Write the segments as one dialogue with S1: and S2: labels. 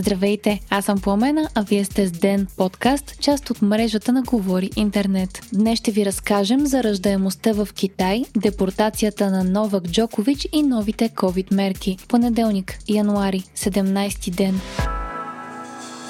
S1: Здравейте, аз съм Пламена, а вие сте с Ден, подкаст, част от мрежата на Говори Интернет. Днес ще ви разкажем за ръждаемостта в Китай, депортацията на Новак Джокович и новите COVID мерки. Понеделник, януари, 17 ден.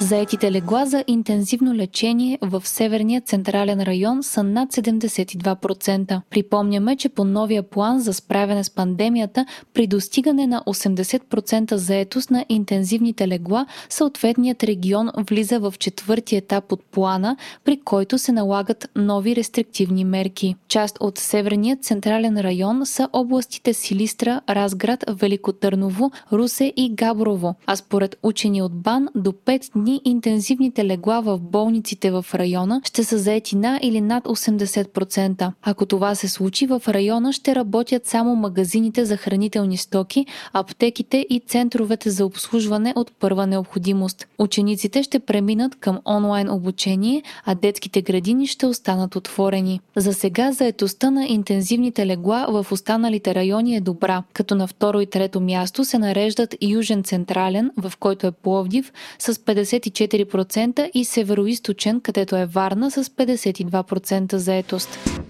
S1: Заетите легла за интензивно лечение в Северния централен район са над 72%. Припомняме, че по новия план за справяне с пандемията, при достигане на 80% заетост на интензивните легла, съответният регион влиза в четвърти етап от плана, при който се налагат нови рестриктивни мерки. Част от Северния централен район са областите Силистра, Разград, Велико Търново, Русе и Габрово, а според учени от БАН до 5 дни дни интензивните легла в болниците в района ще са заети на или над 80%. Ако това се случи, в района ще работят само магазините за хранителни стоки, аптеките и центровете за обслужване от първа необходимост. Учениците ще преминат към онлайн обучение, а детските градини ще останат отворени. За сега заетостта на интензивните легла в останалите райони е добра, като на второ и трето място се нареждат Южен Централен, в който е Пловдив, с 50 54% и североисточен, където е Варна с 52% заетост.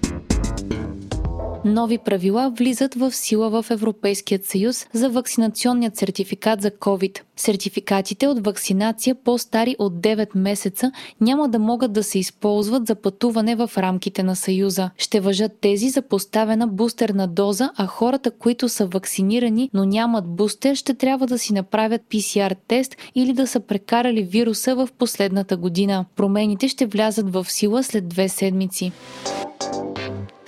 S1: Нови правила влизат в сила в Европейският съюз за вакцинационният сертификат за COVID. Сертификатите от вакцинация по-стари от 9 месеца няма да могат да се използват за пътуване в рамките на Съюза. Ще въжат тези за поставена бустерна доза, а хората, които са вакцинирани, но нямат бустер, ще трябва да си направят PCR тест или да са прекарали вируса в последната година. Промените ще влязат в сила след две седмици.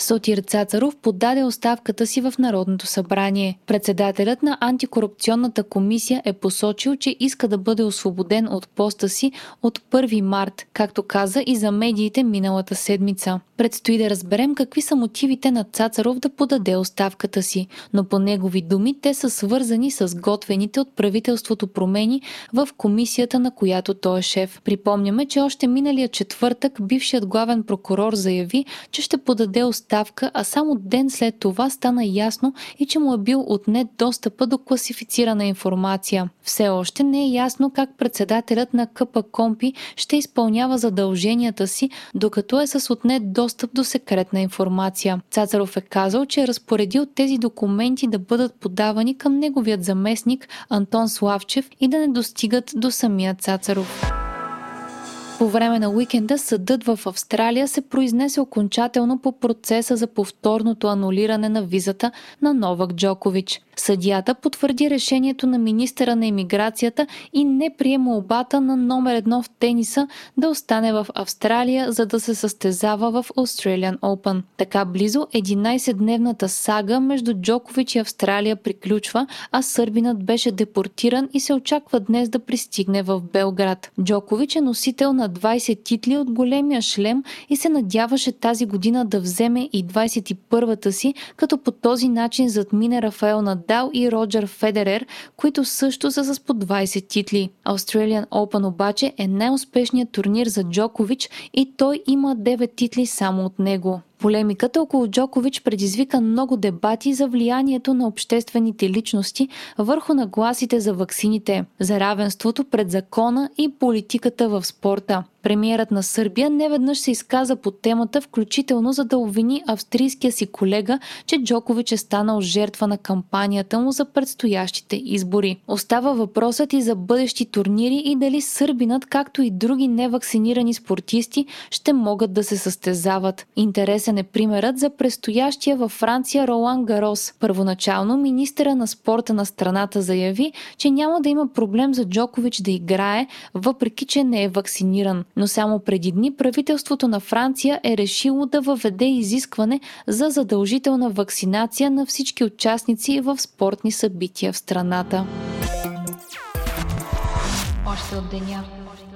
S1: Сотир Цацаров подаде оставката си в Народното събрание. Председателят на антикорупционната комисия е посочил, че иска да бъде освободен от поста си от 1 март, както каза и за медиите миналата седмица. Предстои да разберем какви са мотивите на Цацаров да подаде оставката си, но по негови думи те са свързани с готвените от правителството промени в комисията, на която той е шеф. Припомняме, че още миналия четвъртък бившият главен прокурор заяви, че ще подаде оставката оставка, а само ден след това стана ясно и че му е бил отнет достъпа до класифицирана информация. Все още не е ясно как председателят на КП Компи ще изпълнява задълженията си, докато е с отнет достъп до секретна информация. Цацаров е казал, че е разпоредил тези документи да бъдат подавани към неговият заместник Антон Славчев и да не достигат до самия Цацаров. По време на уикенда съдът в Австралия се произнесе окончателно по процеса за повторното анулиране на визата на Новак Джокович. Съдията потвърди решението на министъра на иммиграцията и не приема обата на номер едно в тениса да остане в Австралия, за да се състезава в Australian Open. Така близо 11-дневната сага между Джокович и Австралия приключва, а сърбинът беше депортиран и се очаква днес да пристигне в Белград. Джокович е носител на 20 титли от големия шлем и се надяваше тази година да вземе и 21-та си, като по този начин задмине Рафаел на Надал и Роджер Федерер, които също са с по 20 титли. Australian Open обаче е най-успешният турнир за Джокович и той има 9 титли само от него. Полемиката около Джокович предизвика много дебати за влиянието на обществените личности върху нагласите за ваксините, за равенството пред закона и политиката в спорта. Премиерът на Сърбия неведнъж се изказа по темата, включително за да обвини австрийския си колега, че Джокович е станал жертва на кампанията му за предстоящите избори. Остава въпросът и за бъдещи турнири и дали сърбинат, както и други невакцинирани спортисти, ще могат да се състезават. Интересен е примерът за предстоящия във Франция Ролан Гарос. Първоначално министъра на спорта на страната заяви, че няма да има проблем за Джокович да играе, въпреки че не е вакциниран но само преди дни правителството на Франция е решило да въведе изискване за задължителна вакцинация на всички участници в спортни събития в страната. Още от деня.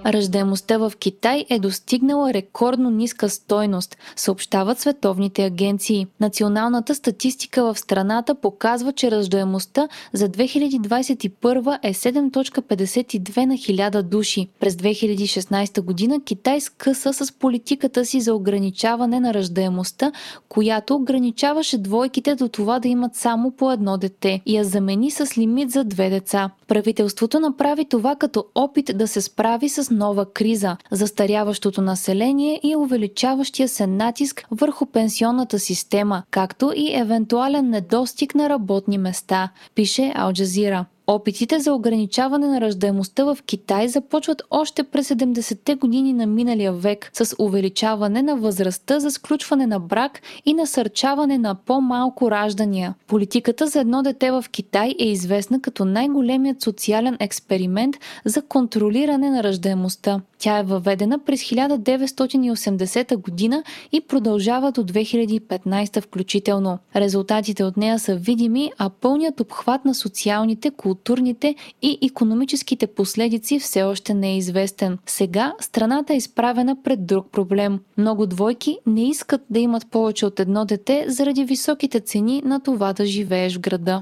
S1: Ръждаемостта в Китай е достигнала рекордно ниска стойност, съобщават световните агенции. Националната статистика в страната показва, че ръждаемостта за 2021 е 7.52 на 1000 души. През 2016 година Китай скъса с политиката си за ограничаване на ръждаемостта, която ограничаваше двойките до това да имат само по едно дете и я замени с лимит за две деца. Правителството направи това като опит да се справи с нова криза – застаряващото население и увеличаващия се натиск върху пенсионната система, както и евентуален недостиг на работни места, пише Алджазира. Опитите за ограничаване на ръждаемостта в Китай започват още през 70-те години на миналия век с увеличаване на възрастта за сключване на брак и насърчаване на по-малко раждания. Политиката за едно дете в Китай е известна като най-големият социален експеримент за контролиране на ръждаемостта. Тя е въведена през 1980 година и продължава до 2015 включително. Резултатите от нея са видими, а пълният обхват на социалните, културните и економическите последици все още не е известен. Сега страната е изправена пред друг проблем. Много двойки не искат да имат повече от едно дете заради високите цени на това да живееш в града.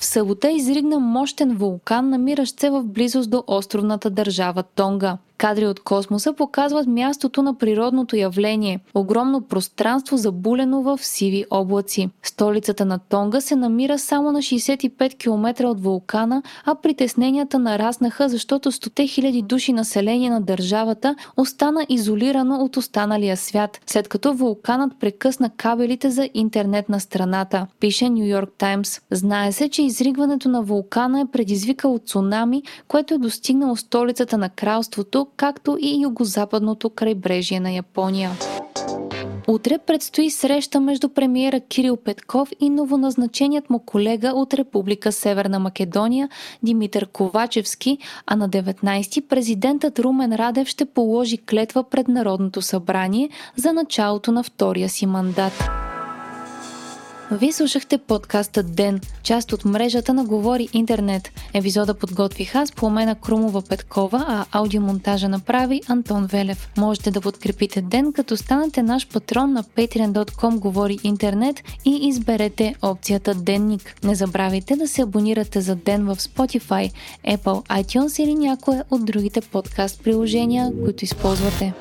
S1: В събота изригна мощен вулкан, намиращ се в близост до островната държава Тонга. Кадри от космоса показват мястото на природното явление – огромно пространство забулено в сиви облаци. Столицата на Тонга се намира само на 65 км от вулкана, а притесненията нараснаха, защото 100 000 души население на държавата остана изолирано от останалия свят, след като вулканът прекъсна кабелите за интернет на страната, пише Нью Йорк Таймс. Знае се, че изригването на вулкана е предизвикало цунами, което е достигнало столицата на кралството, както и югозападното крайбрежие на Япония. Утре предстои среща между премиера Кирил Петков и новоназначеният му колега от Република Северна Македония Димитър Ковачевски, а на 19 президентът Румен Радев ще положи клетва пред Народното събрание за началото на втория си мандат. Вие слушахте подкаста Ден, част от мрежата на Говори Интернет. Епизода подготвих аз, Пламена Крумова Петкова, а аудиомонтажа направи Антон Велев. Можете да подкрепите Ден, като станете наш патрон на patreon.com Говори Интернет и изберете опцията Денник. Не забравяйте да се абонирате за Ден в Spotify, Apple, iTunes или някое от другите подкаст приложения, които използвате.